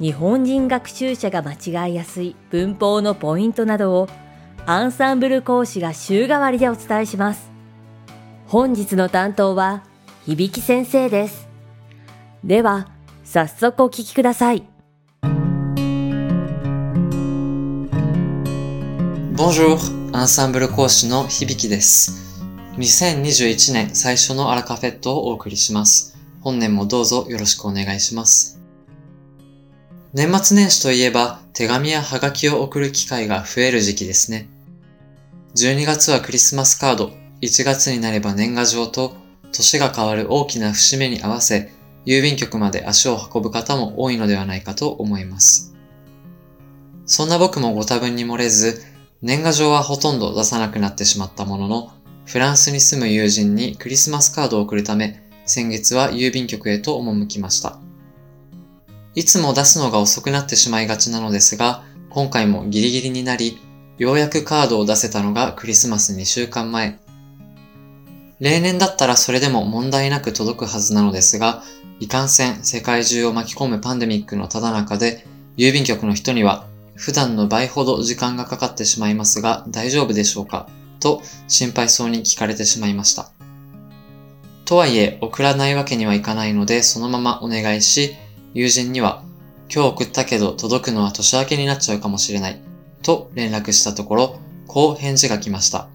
日本人学習者が間違いやすい文法のポイントなどをアンサンブル講師が週替わりでお伝えします。本日の担当は響先生です。では、早速お聞きください。Bonjour! アンサンブル講師の響です。2021年最初のアラカフェットをお送りします。本年もどうぞよろしくお願いします。年末年始といえば手紙やハガキを送る機会が増える時期ですね。12月はクリスマスカード、1月になれば年賀状と、年が変わる大きな節目に合わせ、郵便局まで足を運ぶ方も多いのではないかと思います。そんな僕もご多分に漏れず、年賀状はほとんど出さなくなってしまったものの、フランスに住む友人にクリスマスカードを送るため、先月は郵便局へと赴きました。いつも出すのが遅くなってしまいがちなのですが、今回もギリギリになり、ようやくカードを出せたのがクリスマス2週間前。例年だったらそれでも問題なく届くはずなのですが、いかんせん世界中を巻き込むパンデミックのただ中で、郵便局の人には普段の倍ほど時間がかかってしまいますが大丈夫でしょうか？と心配そうに聞かれてしまいました。とはいえ送らないわけにはいかないのでそのままお願いし、友人には今日送ったけど届くのは年明けになっちゃうかもしれないと連絡したところ、こう返事が来ました。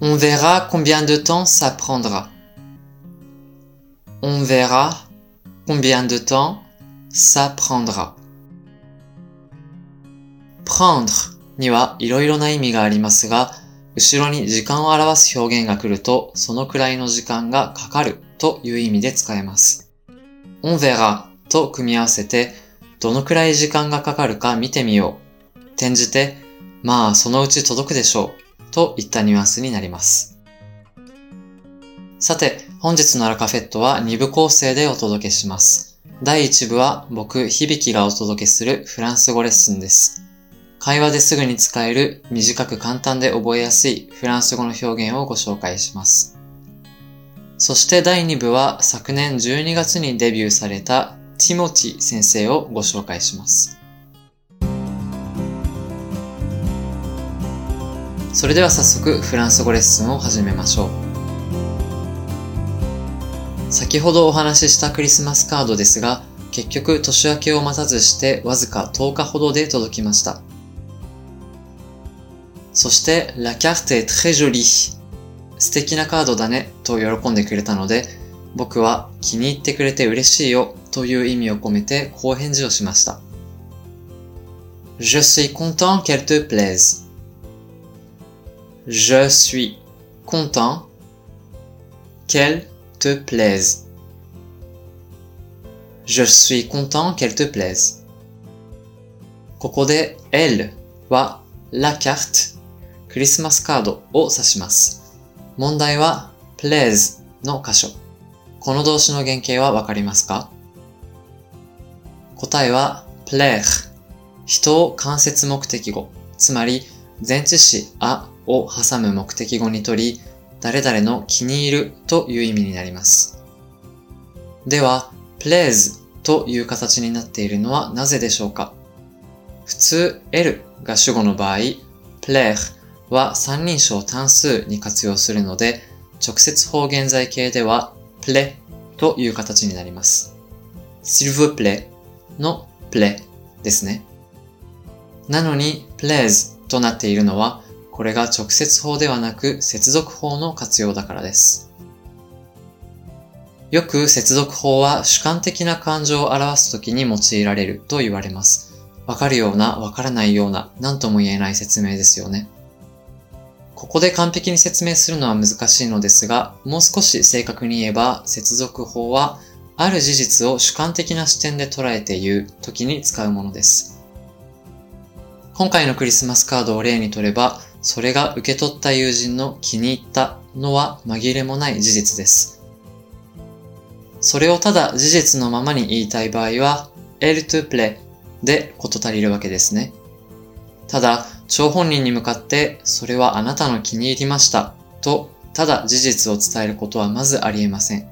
On verra combien de temps ça prendra. On verra combien de temps ça prendra. prendre にはいろいろな意味がありますが、後ろに時間を表す表現が来ると、そのくらいの時間がかかるという意味で使えます。On verra と組み合わせて、どのくらい時間がかかるか見てみよう。転じて、まあそのうち届くでしょう。といったニュアンスになります。さて、本日のアラカフェットは2部構成でお届けします。第1部は僕、響がお届けするフランス語レッスンです。会話ですぐに使える短く簡単で覚えやすいフランス語の表現をご紹介します。そして第2部は昨年12月にデビューされたティモティ先生をご紹介します。それでは早速フランス語レッスンを始めましょう。先ほどお話ししたクリスマスカードですが、結局年明けを待たずしてわずか10日ほどで届きました。そして、La carte est très jolie. 素敵なカードだねと喜んでくれたので、僕は気に入ってくれて嬉しいよという意味を込めてこう返事をしました。Je suis content qu'elle te plaise. Je suis content qu'elle te plaise. Je suis content qu'elle te plaise. ここで elle は la carte クリスマスカードを指します。問題は plaise の箇所。この動詞の原型はわかりますか？答えは plaire 人を間接目的語、つまり前置詞あを挟む目的語にとり、誰々の気に入るという意味になります。では、plaise という形になっているのはなぜでしょうか？普通 L が主語の場合、plaire は三人称単数に活用するので、直接方言在形では plaît という形になります。s'il vous plaît の plaît ですね。なのに plaise となっているのは、これが直接法ではなく接続法の活用だからです。よく接続法は主観的な感情を表すときに用いられると言われます。わかるような、わからないような、何とも言えない説明ですよね。ここで完璧に説明するのは難しいのですが、もう少し正確に言えば、接続法はある事実を主観的な視点で捉えて言う時に使うものです。今回のクリスマスカードを例にとれば、それが受け取った友人の気に入ったのは紛れもない事実です。それをただ事実のままに言いたい場合は、L to play で事足りるわけですね。ただ、張本人に向かって、それはあなたの気に入りました、と、ただ事実を伝えることはまずありえません。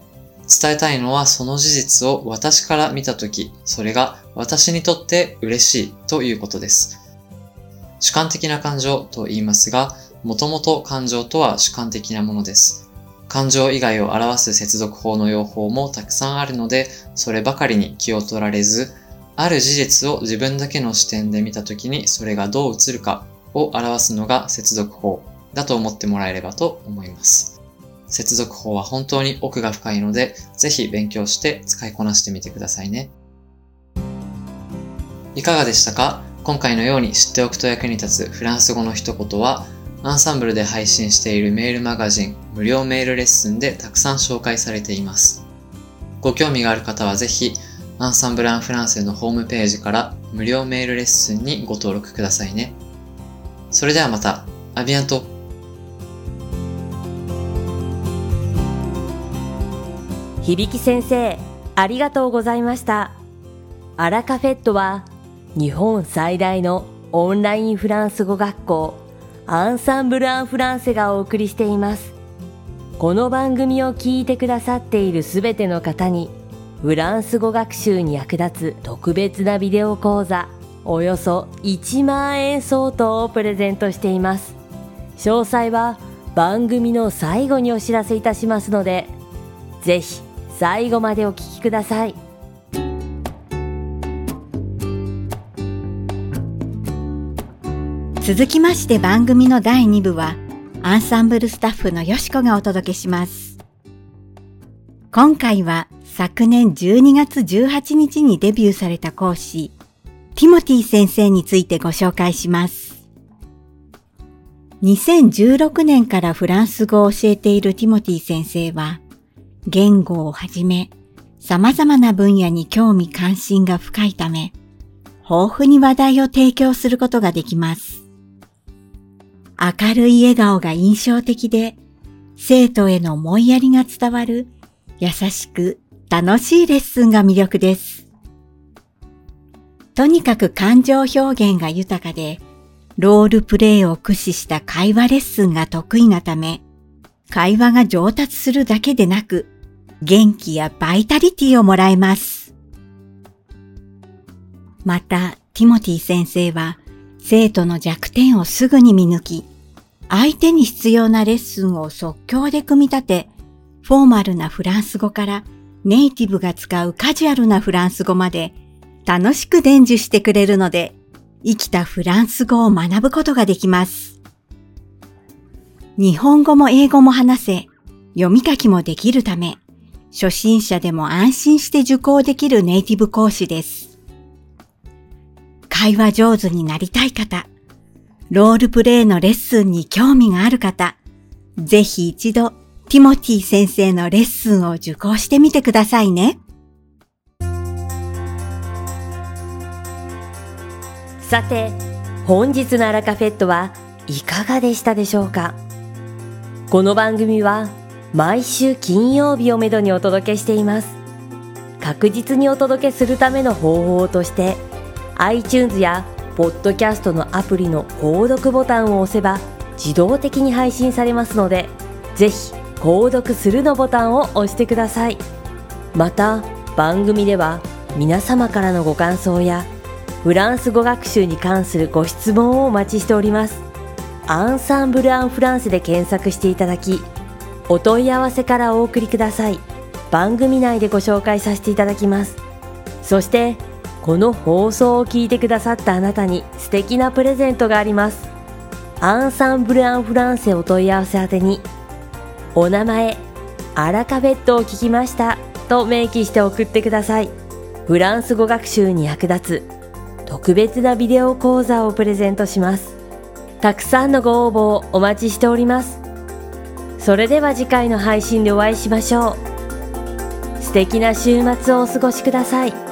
伝えたいのはその事実を私から見たとき、それが私にとって嬉しいということです。主観的な感情と言いますが、もともと感情とは主観的なものです。感情以外を表す接続法の用法もたくさんあるので、そればかりに気を取られず、ある事実を自分だけの視点で見たときにそれがどう映るかを表すのが接続法だと思ってもらえればと思います。接続法は本当に奥が深いので、ぜひ勉強して使いこなしてみてくださいね。いかがでしたか？今回のように知っておくと役に立つフランス語の一言は、アンサンブルで配信しているメールマガジン無料メールレッスンでたくさん紹介されています。ご興味がある方はぜひ、アンサンブル・アン・フランセのホームページから無料メールレッスンにご登録くださいね。それではまた、アビアント響先生、ありがとうございました。アラカフェットは日本最大のオンラインフランス語学校アンサンブル・アン・フランセがお送りしています。この番組を聞いてくださっているすべての方にフランス語学習に役立つ特別なビデオ講座およそ1万円相当をプレゼントしています。詳細は番組の最後にお知らせいたしますので、ぜひ最後までお聞きください。続きまして番組の第2部は、アンサンブルスタッフのよしこがお届けします。今回は昨年12月18日にデビューされた講師、ティモティ先生についてご紹介します。2016年からフランス語を教えているティモティ先生は、言語をはじめ、様々な分野に興味関心が深いため、豊富に話題を提供することができます。明るい笑顔が印象的で、生徒への思いやりが伝わる優しく楽しいレッスンが魅力です。とにかく感情表現が豊かで、ロールプレイを駆使した会話レッスンが得意なため、会話が上達するだけでなく、元気やバイタリティをもらえます。また、ティモティ先生は、生徒の弱点をすぐに見抜き、相手に必要なレッスンを即興で組み立て、フォーマルなフランス語からネイティブが使うカジュアルなフランス語まで楽しく伝授してくれるので、生きたフランス語を学ぶことができます。日本語も英語も話せ、読み書きもできるため、初心者でも安心して受講できるネイティブ講師です。会話上手になりたい方、ロールプレイのレッスンに興味がある方、ぜひ一度ティモティ先生のレッスンを受講してみてくださいね。さて、本日のアラカフェットはいかがでしたでしょうか？この番組は毎週金曜日をめどにお届けしています。確実にお届けするための方法として iTunes やポッドキャストのアプリの購読ボタンを押せば自動的に配信されますのでぜひ購読するのボタンを押してください。また番組では皆様からのご感想やフランス語学習に関するご質問をお待ちしております。アンサンブル・アン・フランスで検索していただきお問い合わせからお送りください。番組内でご紹介させていただきます。そしてこの放送を聞いてくださったあなたに素敵なプレゼントがあります。アンサンブル・アン・フランセお問い合わせ宛てにお名前、アラカフェットを聞きましたと明記して送ってください。フランス語学習に役立つ特別なビデオ講座をプレゼントします。たくさんのご応募をお待ちしております。それでは次回の配信でお会いしましょう。素敵な週末をお過ごしください。